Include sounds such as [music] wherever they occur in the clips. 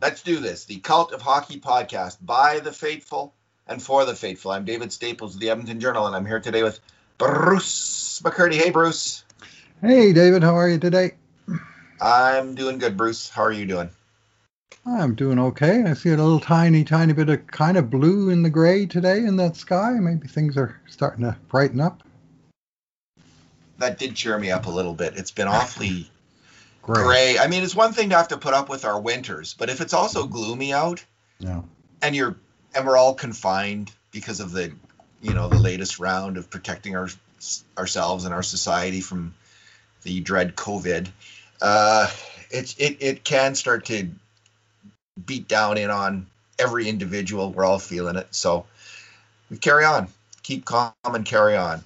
Let's do this. The Cult of Hockey podcast by the faithful and for the faithful. I'm David Staples of the Edmonton Journal, and I'm here today with Bruce McCurdy. Hey, Bruce. Hey, David. How are you today? I'm doing good, Bruce. How are you doing? I'm doing okay. I see a little tiny, tiny bit of kind of blue in the gray today in that sky. Maybe things are starting to brighten up. That did cheer me up a little bit. It's been awfully gray. gray. I mean, it's one thing to have to put up with our winters, but if it's also gloomy out, yeah. and you're and we're all confined because of the, you know, the latest round of protecting our ourselves and our society from the dread COVID, uh, it, it it can start to beat down in on every individual. We're all feeling it, so we carry on, keep calm and carry on.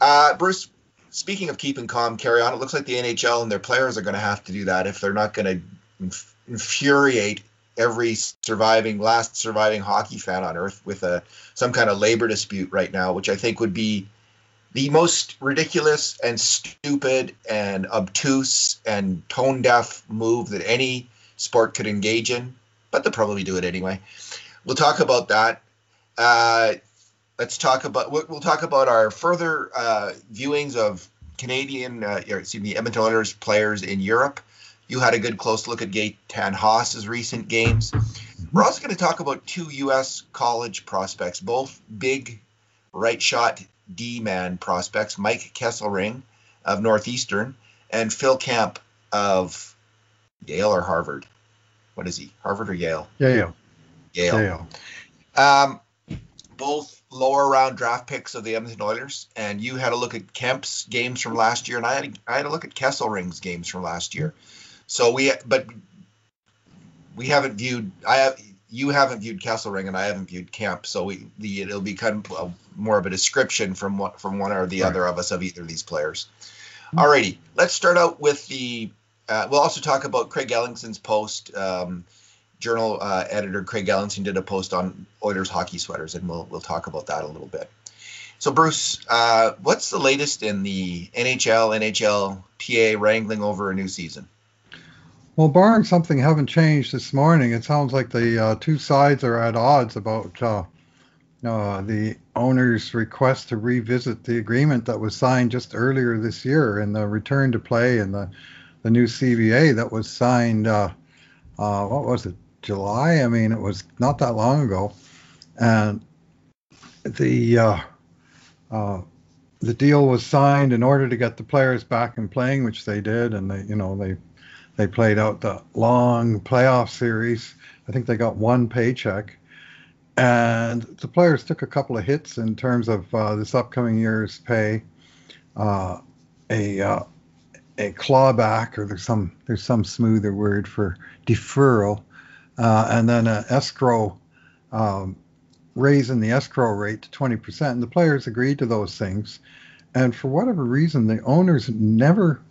Uh, Bruce, speaking of keeping calm, carry on. It looks like the NHL and their players are going to have to do that if they're not going to infuriate every surviving last surviving hockey fan on earth with a some kind of labor dispute right now, which I think would be the most ridiculous and stupid and obtuse and tone deaf move that any sport could engage in, but they'll probably do it anyway. We'll talk about that. Uh, let's talk about we'll talk about our further uh, viewings of Canadian, uh, excuse me, Edmonton Oilers players in Europe. You had a good close look at Gaetan Haas's recent games. We're also going to talk about two U.S. college prospects, both big right shot D man prospects, Mike Kesselring of Northeastern and Phil Kemp of Yale or Harvard. What is he? Harvard or Yale? Yale. Yale. Yale. Um, both lower round draft picks of the Edmonton Oilers, and you had a look at Kemp's games from last year, and I had I had a look at Kesselring's games from last year. So we, but we haven't viewed. I have you haven't viewed Kesselring, and I haven't viewed Kemp. So we the it'll be kind of more of a description from what from one or the right. other of us of either of these players. Alrighty, let's start out with the. Uh, we'll also talk about Craig Ellingson's post. Um, Journal uh, editor Craig Ellingson did a post on Oilers hockey sweaters, and we'll we'll talk about that a little bit. So Bruce, uh, what's the latest in the NHL NHL PA wrangling over a new season? Well, barring something haven't changed this morning, it sounds like the uh, two sides are at odds about uh, uh, the owner's request to revisit the agreement that was signed just earlier this year and the return to play and the the new CBA that was signed. Uh, uh, what was it? July. I mean, it was not that long ago, and the uh, uh, the deal was signed in order to get the players back and playing, which they did, and they, you know, they they played out the long playoff series. I think they got one paycheck, and the players took a couple of hits in terms of uh, this upcoming year's pay. Uh, a uh, a clawback, or there's some there's some smoother word for deferral uh, and then an escrow um, raising the escrow rate to 20%. And the players agreed to those things. And for whatever reason, the owners never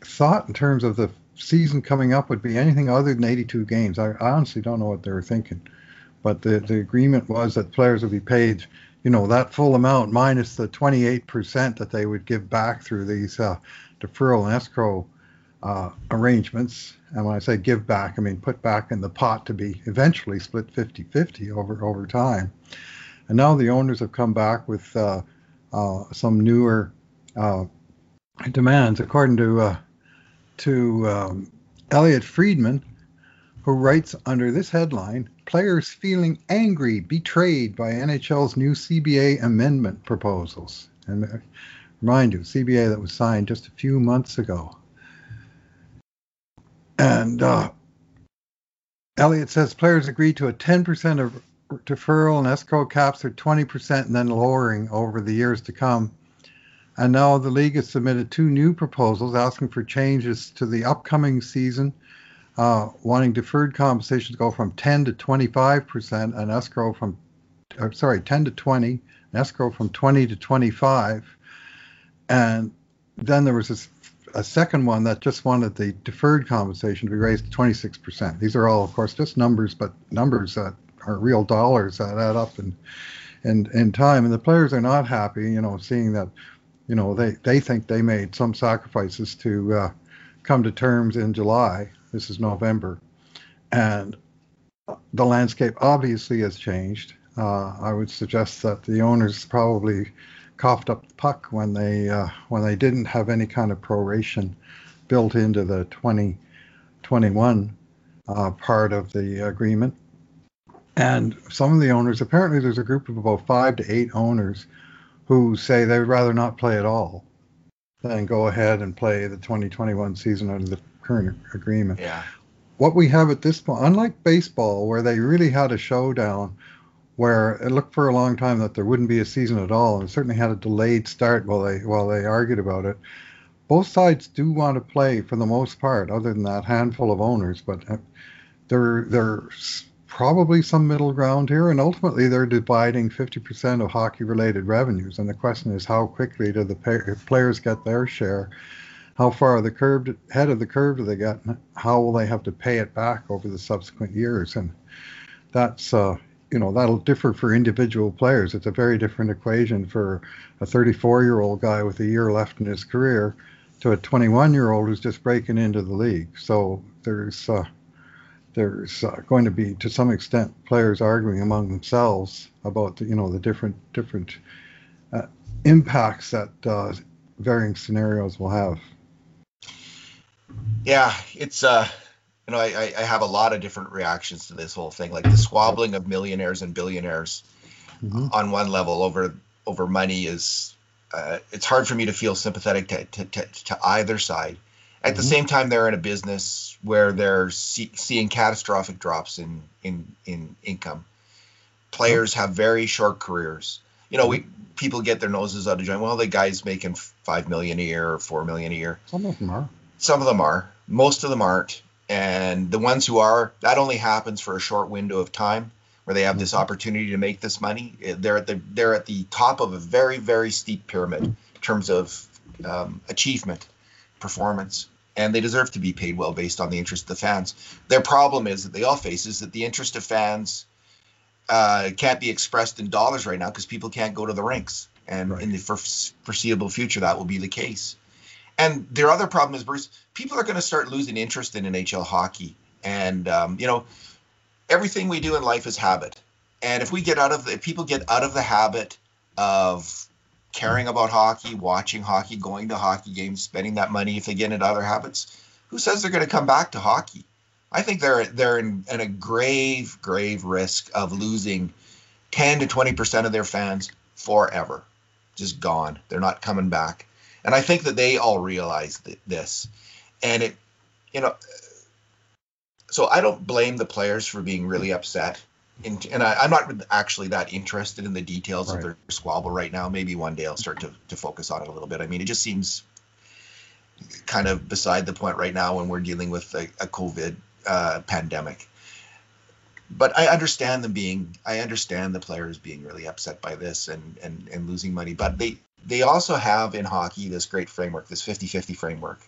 thought in terms of the season coming up would be anything other than 82 games. I, I honestly don't know what they were thinking. But the, the agreement was that players would be paid, you know, that full amount minus the 28% that they would give back through these uh, deferral and escrow uh, arrangements. And when I say give back, I mean put back in the pot to be eventually split 50 50 over, over time. And now the owners have come back with uh, uh, some newer uh, demands, according to, uh, to um, Elliotte Friedman, who writes under this headline Players feeling angry, betrayed by NHL's new CBA amendment proposals. And uh, remind you, CBA that was signed just a few months ago. And uh, Elliotte says players agreed to a 10% of deferral and escrow caps are 20% and then lowering over the years to come. And now the league has submitted two new proposals asking for changes to the upcoming season, uh, wanting deferred compensation to go from 10 to 25% and escrow from, sorry, 10 to 20, escrow from 20 to 25. And then there was this a second one that just wanted the deferred compensation to be raised to 26%. These are all, of course, just numbers, but numbers that are real dollars that add up in, in, in time. And the players are not happy, you know, seeing that, you know, they, they think they made some sacrifices to uh, come to terms in July. This is November. and the landscape obviously has changed. Uh, I would suggest that the owners probably coughed up the puck when they uh, when they didn't have any kind of proration built into the 2021 uh, part of the agreement. And some of the owners, apparently, there's a group of about five to eight owners who say they'd rather not play at all than go ahead and play the 2021 season under the current agreement. Yeah. What we have at this point, unlike baseball, where they really had a showdown where it looked for a long time that there wouldn't be a season at all, and certainly had a delayed start while they while they argued about it. Both sides do want to play for the most part, other than that handful of owners, but uh, there there's probably some middle ground here, and ultimately they're dividing 50% of hockey-related revenues, and the question is how quickly do the pay, players get their share? How far the curve head of the curve do they get? How will they have to pay it back over the subsequent years? And that's uh, you know that'll differ for individual players. It's a very different equation for a 34 year old guy with a year left in his career to a 21 year old who's just breaking into the league. So there's uh, there's uh, going to be to some extent players arguing among themselves about the, you know the different different uh, impacts that uh, varying scenarios will have. Yeah, it's uh you know, I, I have a lot of different reactions to this whole thing, like the squabbling of millionaires and billionaires mm-hmm. on one level over over money is. Uh, it's hard for me to feel sympathetic to, to, to, to either side. At mm-hmm. the same time, they're in a business where they're see, seeing catastrophic drops in in in income. Players have very short careers. You know, we people get their noses out of joint. Well, the guy's making five million a year or four million a year. Some of them are. Some of them are. Most of them aren't and the ones who are that only happens for a short window of time where they have this mm-hmm. opportunity to make this money eh, they're at the they're at the top of a very very steep pyramid in terms of um, achievement performance and they deserve to be paid well based on the interest of the fans their problem is that they all face is that the interest of fans uh, can't be expressed in dollars right now because people can't go to the rinks and right. in the foreseeable future that will be the case and their other problem is, Bruce, people are going to start losing interest in NHL hockey. And, um, you know, everything we do in life is habit. And if we get out of the, if people get out of the habit of caring about hockey, watching hockey, going to hockey games, spending that money, if they get into other habits, who says they're going to come back to hockey? I think they're they're in, in a grave, grave risk of losing 10 to 20 percent of their fans forever, just gone. They're not coming back. And I think that they all realize th- this. And it, you know, so I don't blame the players for being really upset. And, and I, am not actually that interested in the details right. of their squabble right now. Maybe one day I'll start to, to focus on it a little bit. I mean, it just seems kind of beside the point right now when we're dealing with a, a COVID uh, pandemic. But I understand them being, I understand the players being really upset by this and, and, and losing money. But they, they also have in hockey this great framework, this 50 50 framework.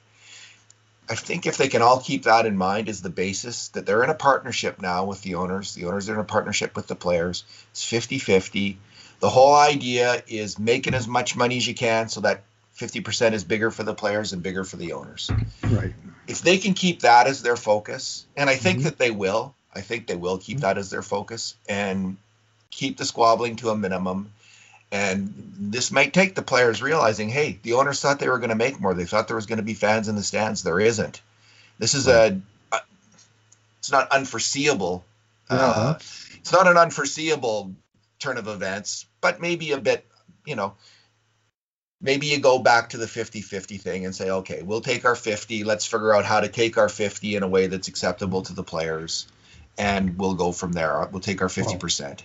I think if they can all keep that in mind as the basis, that they're in a partnership now with the owners, the owners are in a partnership with the players, it's 50 50. The whole idea is making as much money as you can so that 50% is bigger for the players and bigger for the owners. Right. If they can keep that as their focus, and I think mm-hmm. that they will, I think they will keep mm-hmm. that as their focus and keep the squabbling to a minimum and this might take the players realizing, hey, the owners thought they were going to make more. They thought there was going to be fans in the stands. There isn't. This is a, a it's not unforeseeable. Uh, it's not an unforeseeable turn of events, but maybe a bit, you know, maybe you go back to the 50-50 thing and say, okay, we'll take our 50. Let's figure out how to take our 50 in a way that's acceptable to the players, and we'll go from there. We'll take our 50%.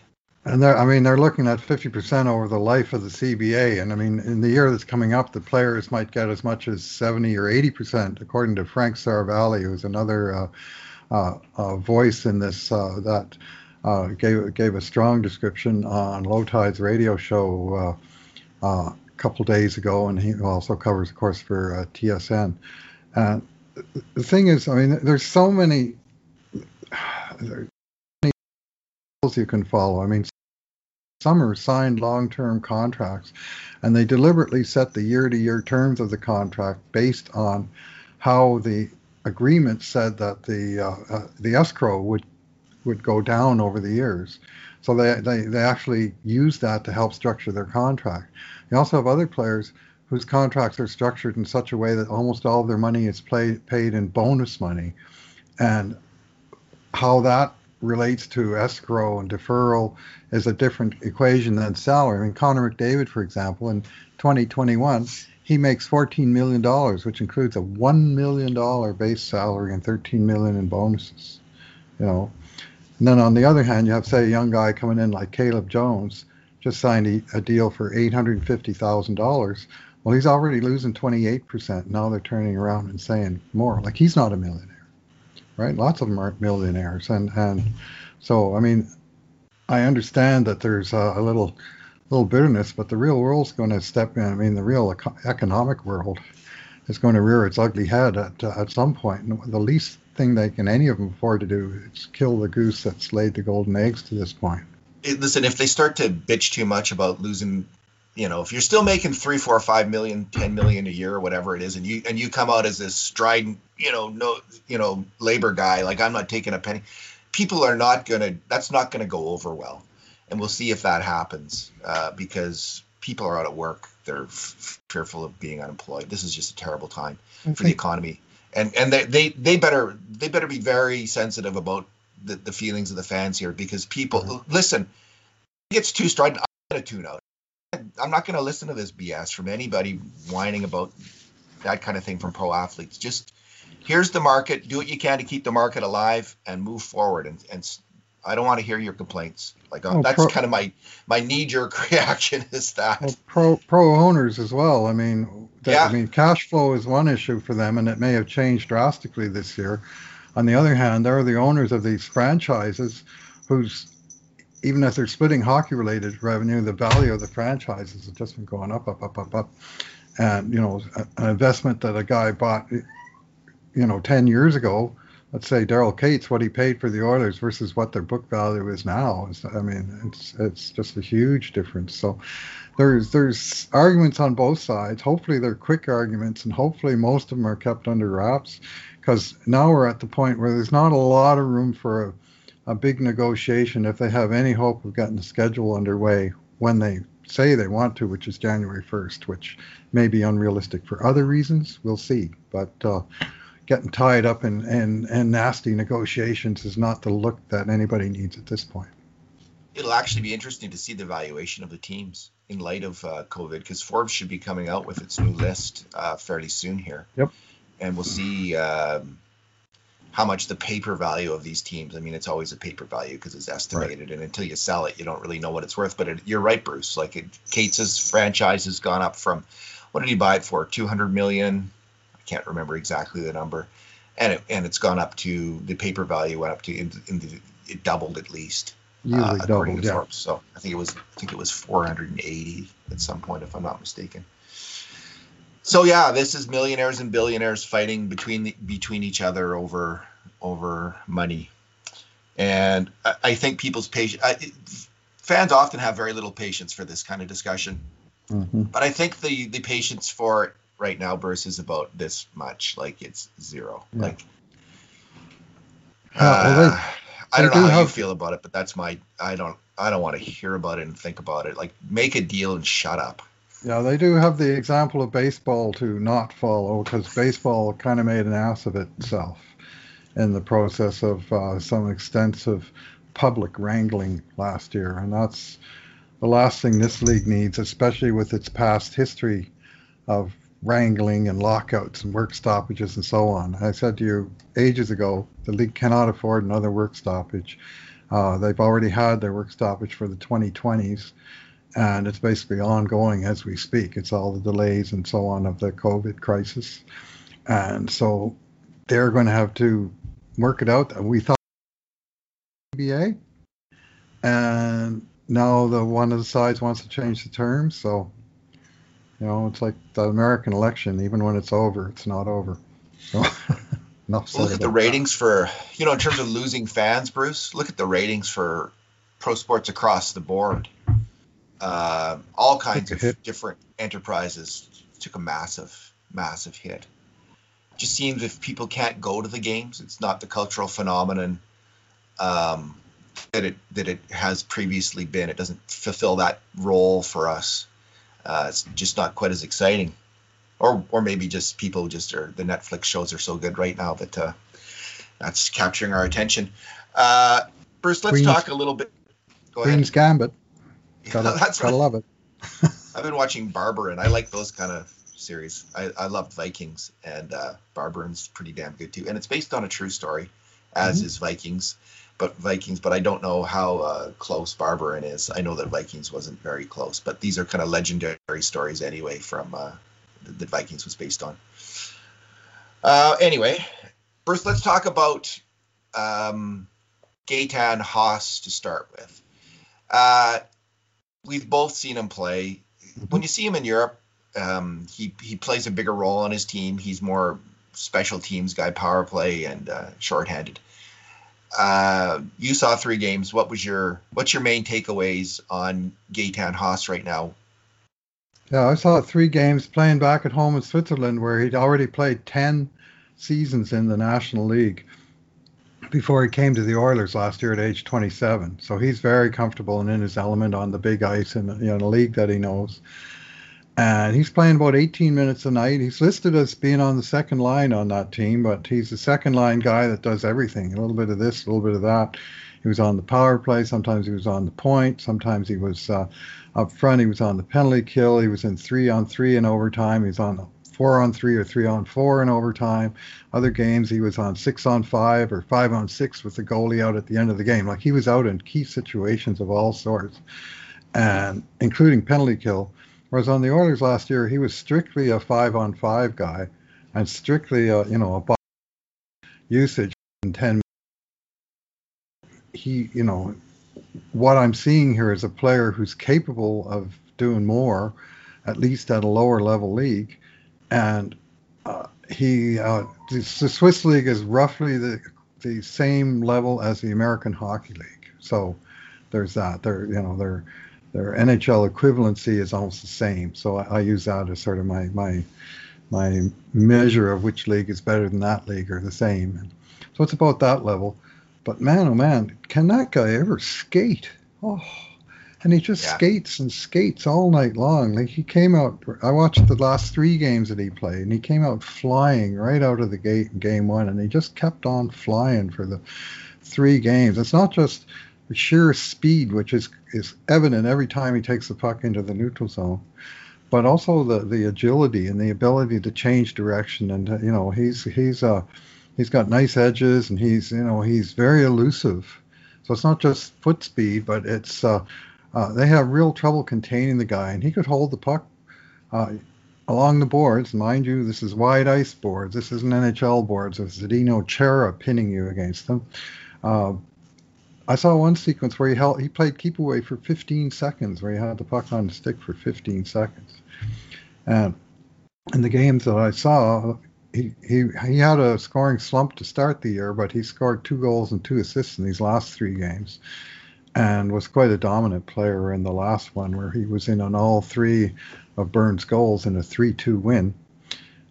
And they're, I mean, they're looking at 50% over the life of the CBA. And I mean, in the year that's coming up, the players might get as much as 70 or 80%, according to Frank Seravalli, who's another uh, uh, uh, voice in this uh, that uh, gave gave a strong description on Lowetide's radio show uh, a couple days ago, and he also covers, of course, for TSN. And the thing is, I mean, there's so many. [sighs] There, you can follow. I mean, are signed long-term contracts, and they deliberately set the year-to-year terms of the contract based on how the agreement said that the uh, uh, the escrow would would go down over the years. So they, they, they actually use that to help structure their contract. You also have other players whose contracts are structured in such a way that almost all of their money is play, paid in bonus money. And how that relates to escrow and deferral is a different equation than salary. I mean, Connor McDavid, for example, in 2021, he makes $14 million, which includes a $1 million base salary and 13 million in bonuses. You know, and then on the other hand, you have, say, a young guy coming in like Caleb Jones, just signed a, a deal for $850,000. Well, he's already losing 28%. Now they're turning around and saying more. Like he's not a millionaire, right? Lots of them aren't millionaires. And, and so, I mean, I understand that there's a, a little little bitterness, but the real world's going to step in. I mean, the real eco- economic world is going to rear its ugly head at, uh, at some point. And the least thing they can any of them afford to do is kill the goose that's laid the golden eggs to this point. Listen, if they start to bitch too much about losing, you know, if you're still making three, four, five million, ten million a year or whatever it is, and you and you come out as this strident, you know, no, you know, labor guy, like I'm not taking a penny, people are not gonna. That's not gonna go over well, and we'll see if that happens uh, because people are out at work. They're f- fearful of being unemployed. This is just a terrible time for the economy and and they, they they better they better be very sensitive about the, the feelings of the fans here because people mm-hmm. listen it gets too strident i'm gonna tune out i'm not gonna listen to this bs from anybody whining about that kind of thing from pro athletes just here's the market do what you can to keep the market alive and move forward and, and I don't want to hear your complaints. Like oh, that's pro, kind of my my knee jerk [laughs] reaction is that. Well, pro pro owners as well. I mean, that, yeah. I mean, cash flow is one issue for them, and it may have changed drastically this year. On the other hand, there are the owners of these franchises whose even if they're splitting hockey related revenue, the value of the franchises has just been going up, up, up, up, up. And, you know, an investment that a guy bought, you know, 10 years ago let's say Daryl Katz, what he paid for the Oilers versus what their book value is now. I mean, it's it's just a huge difference. So there's there's arguments on both sides. Hopefully they're quick arguments, and hopefully most of them are kept under wraps, because now we're at the point where there's not a lot of room for a, a big negotiation if they have any hope of getting the schedule underway when they say they want to, which is January 1st, which may be unrealistic for other reasons. We'll see, but. Uh, getting tied up in, in, in nasty negotiations is not the look that anybody needs at this point. It'll actually be interesting to see the valuation of the teams in light of uh, COVID because Forbes should be coming out with its new list uh, fairly soon here. Yep. And we'll see um, how much the paper value of these teams. I mean, it's always a paper value because it's estimated, right. and until you sell it, you don't really know what it's worth. But it, you're right, Bruce. Like it, franchise has gone up from what did he buy it for? Two hundred million I can't remember exactly the number, and it, and it's gone up to the paper value went up to in, in the, it doubled at least. uh, doubled, yeah. Forbes. So I think it was I think it was 480 at some point, if I'm not mistaken. So yeah, this is millionaires and billionaires fighting between the, between each other over over money, and I, I think people's patience. fans often have very little patience for this kind of discussion, mm-hmm. but I think the the patience for it right now Bruce, is about this much. Like it's zero. Yeah. Like uh, well, they, I don't know do how have... you feel about it, but that's my I don't I don't want to hear about it and think about it. Like make a deal and shut up. Yeah, they do have the example of baseball to not follow because baseball kind of made an ass of itself in the process of uh, some extensive public wrangling last year, and that's the last thing this league needs, especially with its past history of wrangling and lockouts and work stoppages and so on. I said to you ages ago, the league cannot afford another work stoppage. Uh, they've already had their work stoppage for the 2020s, and it's basically ongoing as we speak. It's all the delays and so on of the COVID crisis, and so they're going to have to work it out. We thought NBA, and now the one of the sides wants to change the terms, so you know, it's like the American election. Even when it's over, it's not over. So, [laughs] look at the ratings that. for you know, in terms of losing fans, Bruce. Look at the ratings for pro sports across the board. Uh, all kinds of hit. different enterprises took a massive, massive hit. It just seems if people can't go to the games, it's not the cultural phenomenon um, that it that it has previously been. It doesn't fulfill that role for us. Uh, it's just not quite as exciting, or or maybe just people just are the Netflix shows are so good right now that uh, that's capturing our attention. Uh, Bruce, let's Queen's- talk a little bit. Go Queen's Gambit. [laughs] Gotta, that's gotta right. love it. I've been watching Barber, and I like those kind of series. I, I loved Vikings, and uh, Barbarians pretty damn good too. And it's based on a true story, as Mhm. is Vikings. But Vikings, but I don't know how uh, close Barberin is. I know that Vikings wasn't very close, but these are kind of legendary stories anyway from uh, that that Vikings was based on. Uh, anyway, Bruce, let's talk about um, Gaetan Haas to start with. Uh, we've both seen him play. When you see him in Europe, um, he he plays a bigger role on his team. He's more special teams guy, power play, and uh, shorthanded. Uh, you saw three games. What was your what's your main takeaways on Gaetan Haas right now? Yeah, I saw three games playing back at home in Switzerland where he'd already played 10 seasons in the National League before he came to the Oilers last year at age 27. So he's very comfortable and in his element on the big ice in know, a league that he knows. And he's playing about 18 minutes a night. He's listed as being on the second line on that team, but he's a second line guy that does everything a little bit of this, a little bit of that. He was on the power play. Sometimes he was on the point. Sometimes he was uh, up front. He was on the penalty kill. He was in three on three in overtime. He was on the four on three or three on four in overtime. Other games he was on six on five or five on six with the goalie out at the end of the game. Like he was out in key situations of all sorts, and including penalty kill. Whereas on the Oilers last year, he was strictly a five on five guy, and strictly a you know a usage in ten. He you know what I'm seeing here is a player who's capable of doing more, at least at a lower level league, and uh, he uh, the, the Swiss league is roughly the the same level as the American Hockey League. So there's that. Their you know their their NHL equivalency is almost the same. So I, I use that as sort of my my my measure of which league is better than that league or the same. So it's about that level. But man, oh man, can that guy ever skate? Oh, and he just Yeah. skates and skates all night long. Like he came out. I watched the last three games that he played, and he came out flying right out of the gate in game one, and he just kept on flying for the three games. It's not just the sheer speed, which is is evident every time he takes the puck into the neutral zone, but also the the agility and the ability to change direction. And uh, you know, he's he's uh he's got nice edges, and he's you know he's very elusive. So it's not just foot speed, but it's uh, uh, they have real trouble containing the guy, and he could hold the puck uh, along the boards. Mind you, this is wide ice boards. This isn't NHL boards. It's Zdeno Chara pinning you against them. Uh, I saw one sequence where he held he played keep away for 15 seconds, where he had the puck on the stick for 15 seconds. And in the games that I saw, he, he he had a scoring slump to start the year, but he scored two goals and two assists in these last three games, and was quite a dominant player in the last one, where he was in on all three of Bern's goals in a 3-2 win.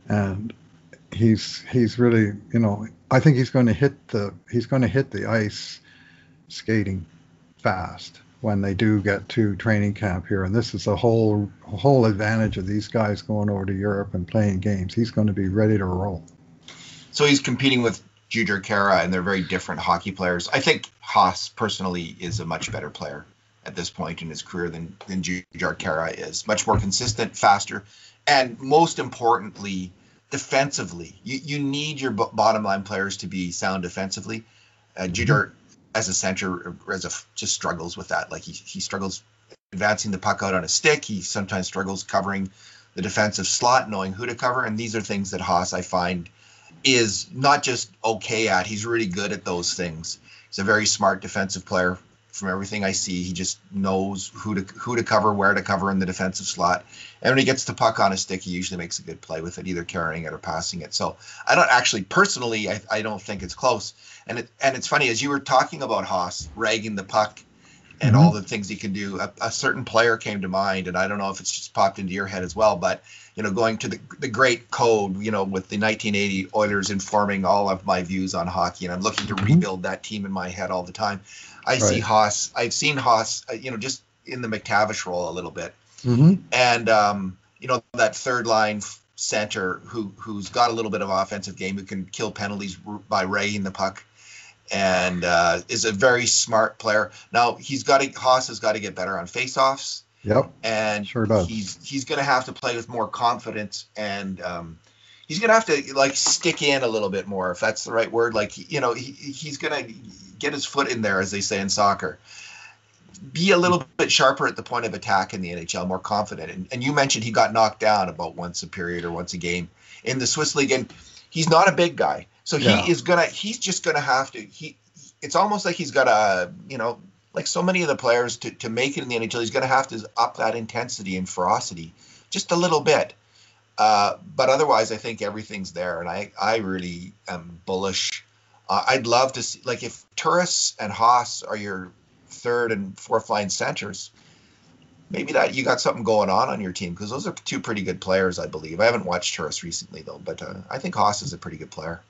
And he's he's really you know I think he's going to hit the he's going to hit the ice skating fast when they do get to training camp here. And this is a whole a whole advantage of these guys going over to Europe and playing games. He's going to be ready to roll. So he's competing with Jujhar Khaira, and they're very different hockey players. I think Haas personally is a much better player at this point in his career than than Jujhar Khaira is. Much more consistent, faster, and most importantly, defensively. You you need your b- bottom line players to be sound defensively. Uh, Jujhar, as a center, as a just struggles with that. Like he he struggles advancing the puck out on a stick. He sometimes struggles covering the defensive slot, knowing who to cover. And these are things that Haas I find is not just okay at. He's really good at those things. He's a very smart defensive player. From everything I see, he just knows who to who to cover, where to cover in the defensive slot. And when he gets the puck on his stick, he usually makes a good play with it, either carrying it or passing it. So I don't actually personally, I, I don't think it's close. And it and it's funny as you were talking about Haas ragging the puck and all the things he can do. A, a, certain player came to mind, and I don't know if it's just popped into your head as well, but you know, going to the the great code, you know, with the 1980 Oilers informing all of my views on hockey, and I'm looking to mm-hmm. rebuild that team in my head all the time. I right. see Haas. I've seen Haas, uh, you know, just in the MacTavish role a little bit, mm-hmm. and um, you know that third line center who who's got a little bit of offensive game who can kill penalties by ragging the puck and uh, is a very smart player. Now he's got to Haas has got to get better on faceoffs. Yep. And sure does. he's he's going to have to play with more confidence and um, he's going to have to like stick in a little bit more if that's the right word. Like you know he, he's going to get his foot in there as they say in soccer. Be a little bit sharper at the point of attack in the NHL, more confident. And, and you mentioned he got knocked down about once a period or once a game in the Swiss league, and he's not a big guy so he yeah. is gonna. He's just gonna have to. He. It's almost like he's got to. You know, like so many of the players to to make it in the NHL, he's gonna have to up that intensity and ferocity just a little bit. Uh, but otherwise, I think everything's there, and I I really am bullish. Uh, I'd love to see like if Turris and Haas are your third and fourth line centers, maybe that you got something going on on your team because those are two pretty good players, I believe. I haven't watched Turris recently though, but uh, I think Haas is a pretty good player.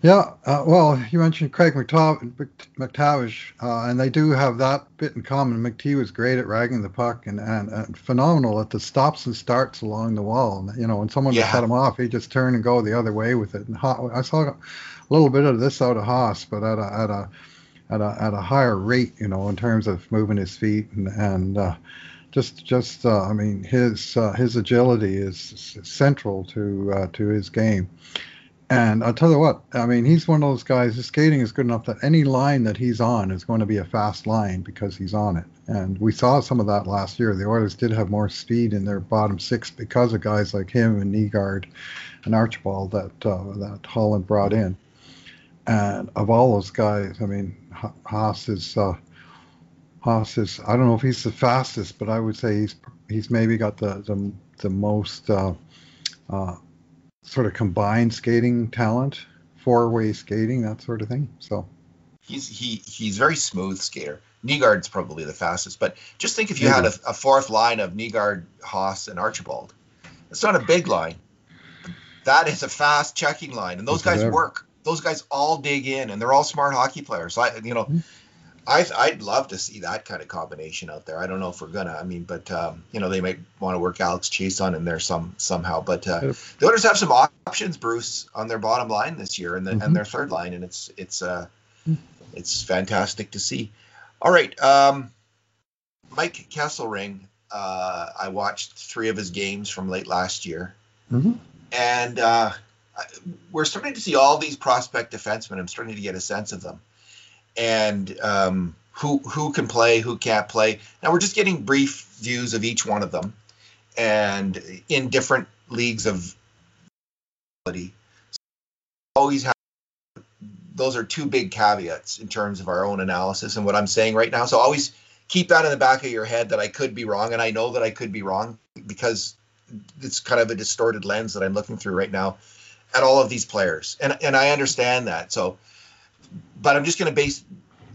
Yeah, uh, well, you mentioned Craig MacTavish, uh, and they do have that bit in common. McT was great at ragging the puck and, and, and, phenomenal at the stops and starts along the wall. You know, when someone yeah. would cut him off, he'd just turn and go the other way with it. And I saw a little bit of this out of Haas, but at a at a at a, at a higher rate, you know, in terms of moving his feet and and uh, just just uh, I mean his uh, his agility is central to uh, to his game. And I'll tell you what, I mean, he's one of those guys, his skating is good enough that any line that he's on is going to be a fast line because he's on it. And we saw some of that last year. The Oilers did have more speed in their bottom six because of guys like him and Nygard and Archibald that uh, that Holland brought in. And of all those guys, I mean, Haas is uh, Haas is I don't know if he's the fastest, but I would say he's he's maybe got the the, the most uh, uh, sort of combined skating talent, four way skating, that sort of thing. So he's he he's very smooth skater. Nygard's probably the fastest, but just think if you had a, a, fourth line of Nygard, Haas, and Archibald. It's not a big line. That is a fast checking line, and those guys work. Those guys all dig in, and they're all smart hockey players. So I, you know, mm-hmm. I, I'd love to see that kind of combination out there. I don't know if we're gonna. I mean, but um, you know, they might want to work Alex Chiasson in there some somehow. But uh, yep. the Oilers have some options, Bruce, on their bottom line this year and the, mm-hmm. and their third line, and it's it's uh, mm. it's fantastic to see. All right, um, Mike Kesselring. Uh, I watched three of his games from late last year, mm-hmm. and uh, we're starting to see all these prospect defensemen. I'm starting to get a sense of them and um, who who can play, who can't play. Now we're just getting brief views of each one of them, and in different leagues of ability. Always have those are two big caveats in terms of our own analysis and what I'm saying right now. So always keep that in the back of your head that I could be wrong, and I know that I could be wrong because it's kind of a distorted lens that I'm looking through right now at all of these players, and and I understand that. So but I'm just going to base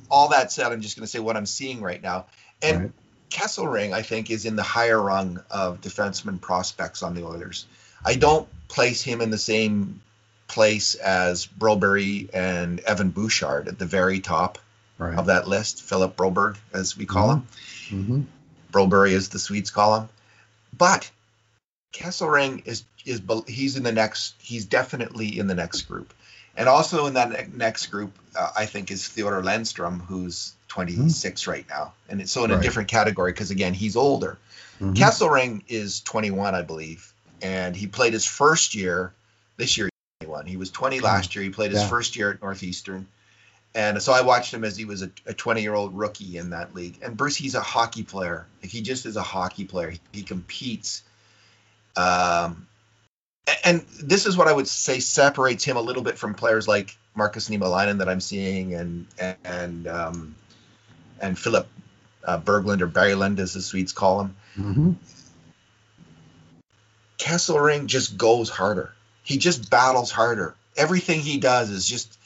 all that said. I'm just going to say what I'm seeing right now. And right. Kesselring, I think, is in the higher rung of defenseman prospects on the Oilers. I don't place him in the same place as Broberg and Evan Bouchard at the very top right. of that list. Philip Broberg, as we call mm-hmm. him. Mm-hmm. Broberg, is the Swedes call him. But Kesselring is is he's in the next. He's definitely in the next group. And also in that next group, uh, I think is Theodor Lennström, who's 26 mm. right now, and it's so in right. a different category because again he's older. Mm-hmm. Kesselring is 21, I believe, and he played his first year this year. 21. He was 20 mm. last year. He played his yeah. first year at Northeastern, and so I watched him as he was a 20 year old rookie in that league. And Bruce, he's a hockey player. He just is a hockey player. He, he competes. Um, and this is what I would say separates him a little bit from players like Markus Niemelainen that I'm seeing, and and um, and Filip uh, Berglund or Berglund, as the Swedes call him. Mm-hmm. Kesselring just goes harder. He just battles harder. Everything he does is just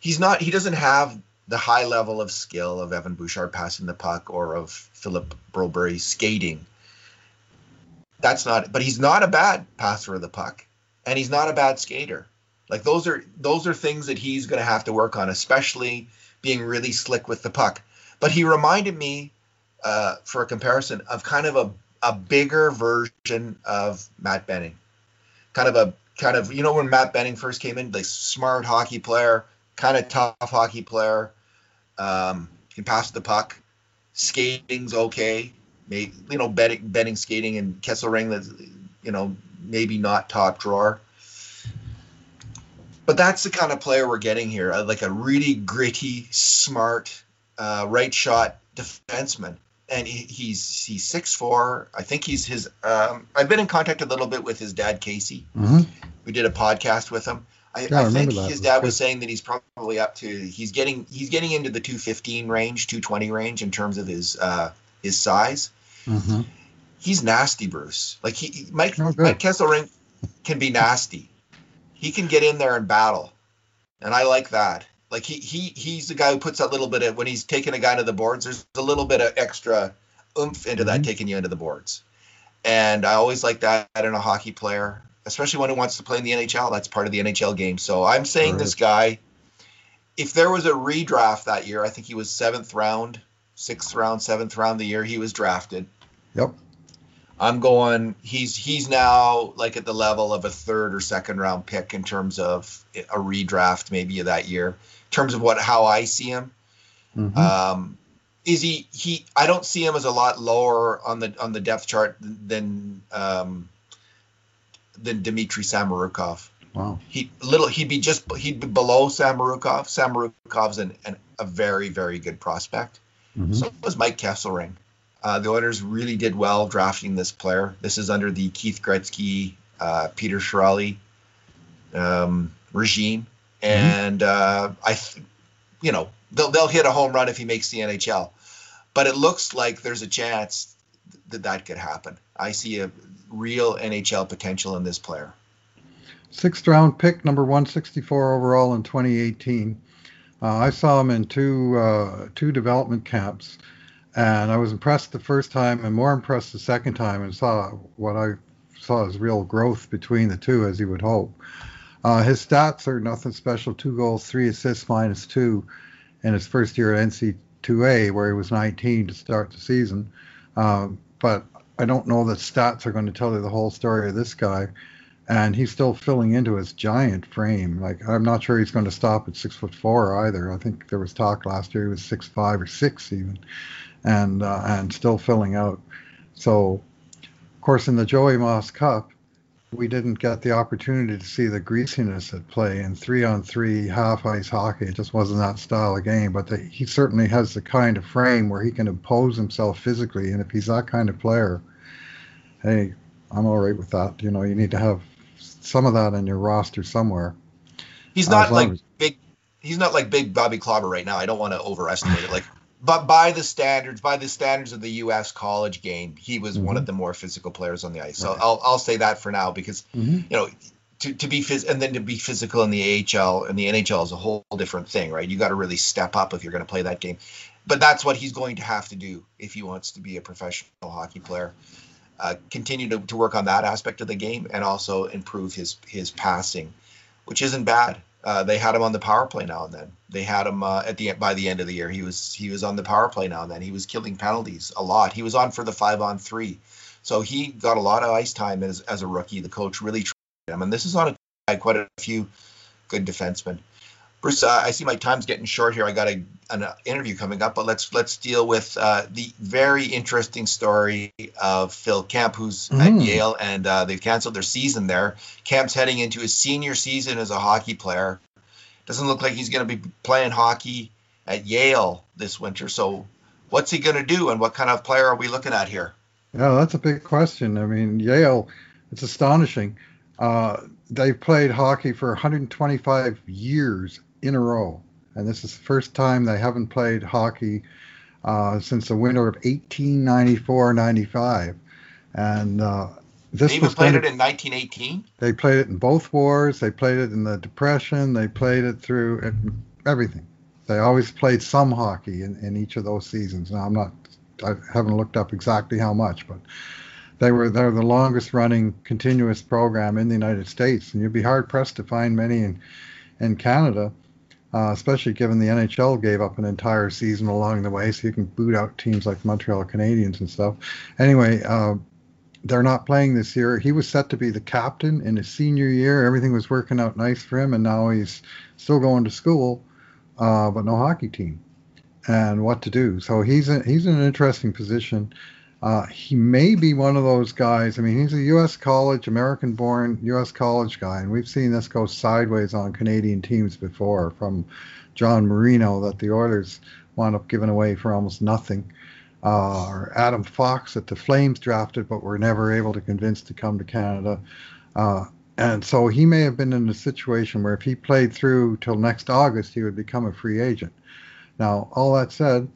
he's not he doesn't have the high level of skill of Evan Bouchard passing the puck or of Philip Broberg skating. That's not, but he's not a bad passer of the puck, and he's not a bad skater. Like those are those are things that he's going to have to work on, especially being really slick with the puck. But he reminded me, uh, for a comparison, of kind of a a bigger version of Matt Benning, kind of a kind of you know when Matt Benning first came in, like smart hockey player, kind of tough hockey player, um, can pass the puck, skating's okay, maybe you know Benning, Benning skating and Kesselring that's you know maybe not top drawer. But that's the kind of player we're getting here, uh, like a really gritty, smart, uh, right shot defenseman and he, he's he's six four. I think he's his. Um, I've been in contact a little bit with his dad, Casey. Mm-hmm. We did a podcast with him. I, Yeah, I I think his dad was was saying that he's probably up to he's getting he's getting into the 215 range, 220 range in terms of his uh, his size. Mm-hmm. He's nasty, Bruce. Like he Mike Oh. Mike Kesselring can be nasty. He can get in there and battle, and I like that. Like he he he's the guy who puts that little bit of when he's taking a guy to the boards. There's a little bit of extra oomph into that Mhm. taking you into the boards, and I always like that in a hockey player, especially one who wants to play in the NHL. That's part of the NHL game. So I'm saying Sure this guy. If there was a redraft that year, I think he was seventh round, sixth round, seventh round the year he was drafted. Yep. I'm going. He's he's now like at the level of a third or second round pick in terms of a redraft maybe of that year. In terms of what how I see him, Mhm. um, is he he? I don't see him as a lot lower on the on the depth chart than um, than Dmitri Samorukov. wow. He little he'd be just he'd be below Samorukov. Samorukov's an, an a very very good prospect. Mhm. So was Mike Kesselring. Uh, the Oilers really did well drafting this player. This is under the Keith Gretzky, uh, Peter Chiarelli um, regime, and uh, I, th- you know, they'll they'll hit a home run if he makes the NHL. But it looks like there's a chance that that could happen. I see a real NHL potential in this player. Sixth round pick, number 164 overall in 2018. Uh, I saw him in two uh, two development camps, and I was impressed the first time, and more impressed the second time, and saw what I saw as real growth between the two, as you would hope. Uh, his stats are nothing special: two goals, three assists, minus two, in his first year at NCAA, where he was 19 to start the season. Um, but I don't know that stats are going to tell you the whole story of this guy and he's still filling into his giant frame. Like I'm not sure he's going to stop at six foot four either. I think there was talk last year he was six five or six even, and uh, and still filling out. So, of course, in the Joey Moss Cup, we didn't get the opportunity to see the greasiness at play in three on three half ice hockey. It just wasn't that style of game. But the, he certainly has the kind of frame where he can impose himself physically, and if he's that kind of player, hey, I'm all right with that. You know, you need to have some of that on your roster somewhere. He's Uh, not like as- big. He's not like big Bobby Clobber right now. I don't want to overestimate it. Like, but by the standards, by the standards of the U.S. college game, he was one of the more physical players on the ice. So Mm-hmm. Right. I'll I'll say that for now because Mhm. you know to, to be phys- and then to be physical in the AHL and the NHL is a whole different thing, right? You got to really step up if you're going to play that game. But that's what he's going to have to do if he wants to be a professional hockey player. Uh, continue to, to work on that aspect of the game and also improve his his passing, which isn't bad. Uh, they had him on the power play now and then. They had him uh, at the by the end of the year. He was he was on the power play now and then. He was killing penalties a lot. He was on for the five on three, so he got a lot of ice time as as a rookie. The coach really tried him, and this is on a quite a few good defensemen. Bruce, uh, I see my time's getting short here. I got a, an interview coming up, but let's let's deal with uh, the very interesting story of Phil Kemp, who's at Mm. Yale, and uh, they've canceled their season there. Kemp's heading into his senior season as a hockey player. Doesn't look like he's going to be playing hockey at Yale this winter. So, what's he going to do, and what kind of player are we looking at here? Yeah, that's a big question. I mean, Yale, it's astonishing. Uh, they've played hockey for 125 years in a row, and this is the first time they haven't played hockey uh, since the winter of 1894-95. And uh, this They even was played it in 1918. They played it in both wars. They played it in the Depression. They played it through it, everything. they always played some hockey in, in each of those seasons. Now I'm not, I haven't looked up exactly how much, but they were they're the longest running continuous program in the United States, and you'd be hard pressed to find many in in Canada, uh, especially given the NHL gave up an entire season along the way, so you can boot out teams like Montreal Canadiens and stuff. Anyway, uh, they're not playing this year. He was set to be the captain in his senior year. Everything was working out nice for him, and now he's still going to school, uh, but no hockey team. And what to do? So he's a, he's in an interesting position. Uh, he may be one of those guys. I mean, he's a U.S. college, American-born U.S. college guy, and we've seen this go sideways on Canadian teams before. From John Marino, that the Oilers wound up giving away for almost nothing, uh, or Adam Fox that the Flames drafted, but were never able to convince to come to Canada. Uh, and so he may have been in a situation where if he played through till next August, he would become a free agent. Now, all that said,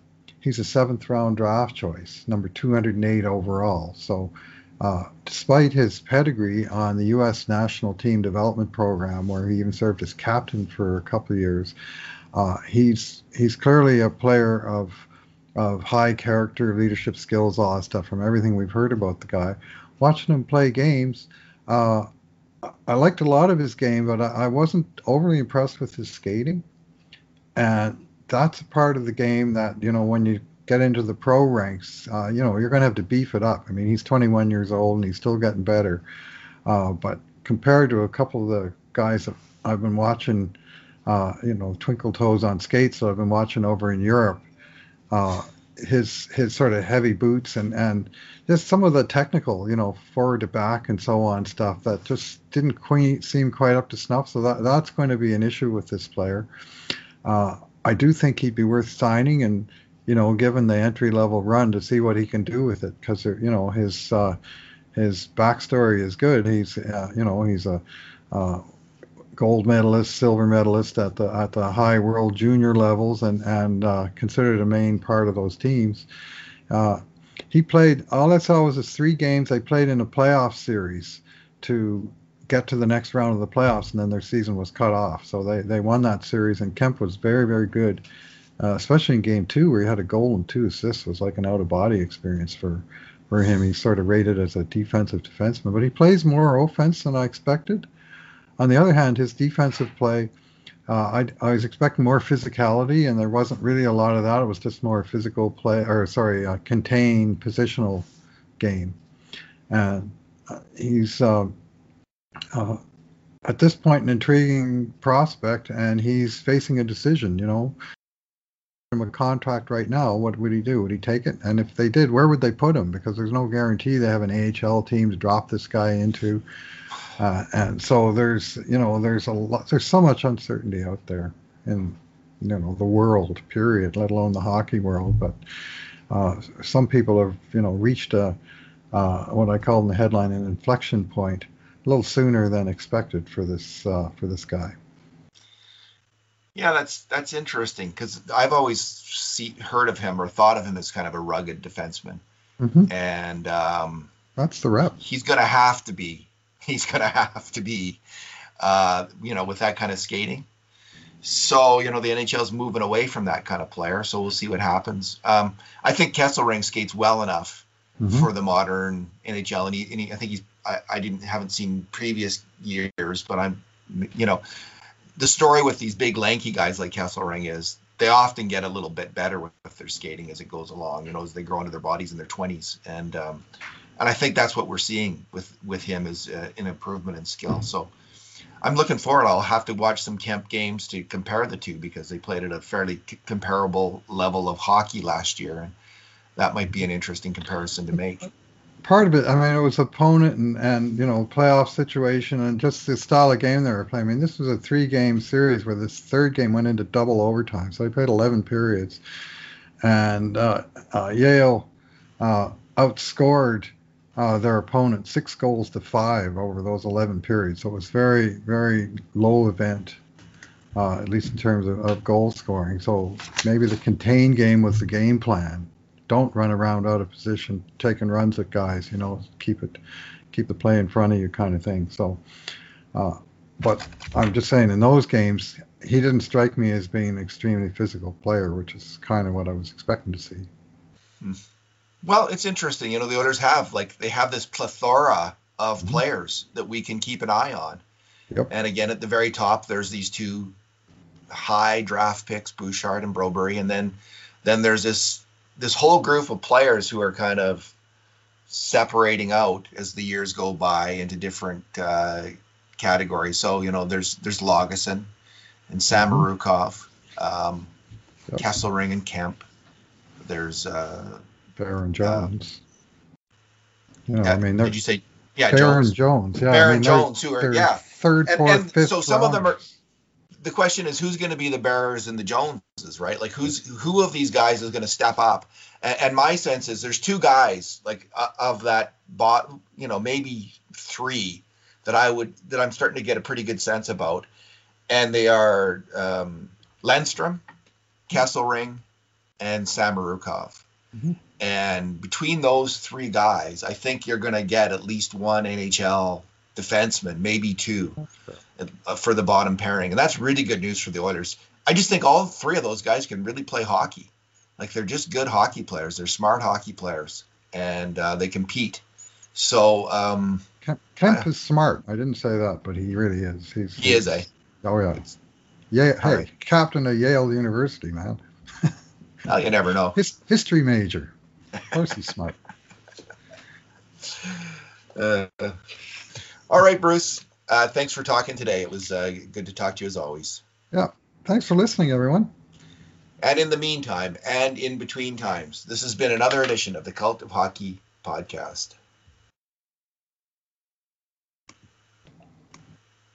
he's a seventh round draft choice, number 208 overall. So, uh, despite his pedigree on the U.S. national team development program, where he even served as captain for a couple of years, uh, he's he's clearly a player of of high character, leadership skills, all that stuff. From everything we've heard about the guy, watching him play games, uh, I liked a lot of his game, but I, I wasn't overly impressed with his skating. And that's a part of the game that you know when you get into the pro ranks, uh, you know you're going to have to beef it up. I mean, he's 21 years old and he's still getting better, uh, but compared to a couple of the guys that I've been watching, uh, you know, twinkle toes on skates that I've been watching over in Europe, uh, his his sort of heavy boots and and just some of the technical, you know, forward to back and so on stuff that just didn't quite, seem quite up to snuff. So that that's going to be an issue with this player. Uh, I do think he'd be worth signing and you know given the entry level run to see what he can do with it because you know his uh, his backstory is good. He's uh, you know he's a uh, gold medalist, silver medalist at the at the high world junior levels and and uh, considered a main part of those teams. Uh, he played all I saw was his three games they played in a playoff series to get to the next round of the playoffs, and then their season was cut off. So they, they won that series, and Kemp was very, very good, uh, especially in game two, where he had a goal and two assists. It was like an out of body experience for, for him. He's sort of rated as a defensive defenseman, but he plays more offense than I expected. On the other hand, his defensive play, uh, I, I was expecting more physicality, and there wasn't really a lot of that. It was just more physical play, or sorry, uh, contained positional game. And uh, he's uh, uh, at this point an intriguing prospect, and he's facing a decision. You know, him a contract right now. What would he do? Would he take it? And if they did, where would they put him? Because there's no guarantee they have an AHL team to drop this guy into. Uh, and so there's, you know, there's a lot, there's so much uncertainty out there in, you know, the world, period, let alone the hockey world. But uh, some people have, you know, reached a, uh, what I call in the headline an inflection point a little sooner than expected for this uh, for this guy. Yeah, that's that's interesting because I've always see, heard of him or thought of him as kind of a rugged defenseman, mm-hmm. and um, that's the rep. He's going to have to be. [laughs] He's going to have to be, uh, you know, with that kind of skating. So you know the NHL is moving away from that kind of player. So we'll see what happens. Um, I think Kesselring skates well enough mm-hmm. for the modern NHL, and, he, and he, I think he's I, I didn't haven't seen previous years, but I'm you know the story with these big lanky guys like Kesselring is they often get a little bit better with, with, their skating as it goes along, you know, as they grow into their bodies in their 20s, and um, and I think that's what we're seeing with with him is uh, an improvement in skill. So I'm looking forward. I'll have to watch some Kemp games to compare the two because they played at a fairly c- comparable level of hockey last year, and that might be an interesting comparison to make part of it, I mean, it was opponent and, and you know playoff situation and just the style of game they were playing. I mean, this was a three-game series where this third game went into double overtime, so they played 11 periods, and uh, uh, Yale uh, outscored uh, their opponent six goals to five over those 11 periods. So it was very, very low event. Uh, at least in terms of, of goal scoring. So maybe the contained game was the game plan, don't run around out of position taking runs at guys. You know, keep it, keep the play in front of you, kind of thing. So, uh, but I'm just saying in those games, he didn't strike me as being an extremely physical player, which is kind of what I was expecting to see. Well, it's interesting. You know, the Oilers have like they have this plethora of mm-hmm. players that we can keep an eye on. Yep. And again, at the very top, there's these two high draft picks, Bouchard and Broberg, and then then there's this this whole group of players who are kind of separating out as the years go by into different uh, categories. So you know, there's there's Lagesson and Samorukov, um, yep. Kesselring and Kemp. There's uh, Baron Jones. you know, I mean, did you say yeah, Baron Jones? Jones yeah, Baron I mean, Jones, who are yeah, third, fourth, and, and fifth. So some rounders. of them are. The question is, who's going to be the bearers and the Joneses, right? Like, who's who of these guys is going to step up? And, and, my sense is there's two guys like uh, of that bot, you know, maybe three that I would that I'm starting to get a pretty good sense about, and they are um, Lennstrom, Kesselring, and Samorukov. Mm-hmm. And between those three guys, I think you're going to get at least one NHL defenseman, maybe two, for the bottom pairing. And that's really good news for the Oilers. I just think all three of those guys can really play hockey. Like they're just good hockey players. They're smart hockey players, and uh, they compete. So um, Kemp, Kemp uh, is smart. I didn't say that, but he really is. He's he is a. Eh? Oh yeah. Yeah. Hey, right. captain of Yale University, man. well, [laughs] you never know. His, history major. Of course he's smart. [laughs] Uh, all right, Bruce. Uh, thanks for talking today. It was uh, good to talk to you as always. Yeah. Thanks for listening, everyone. And in the meantime, and in between times, this has been another edition of the Cult of Hockey podcast.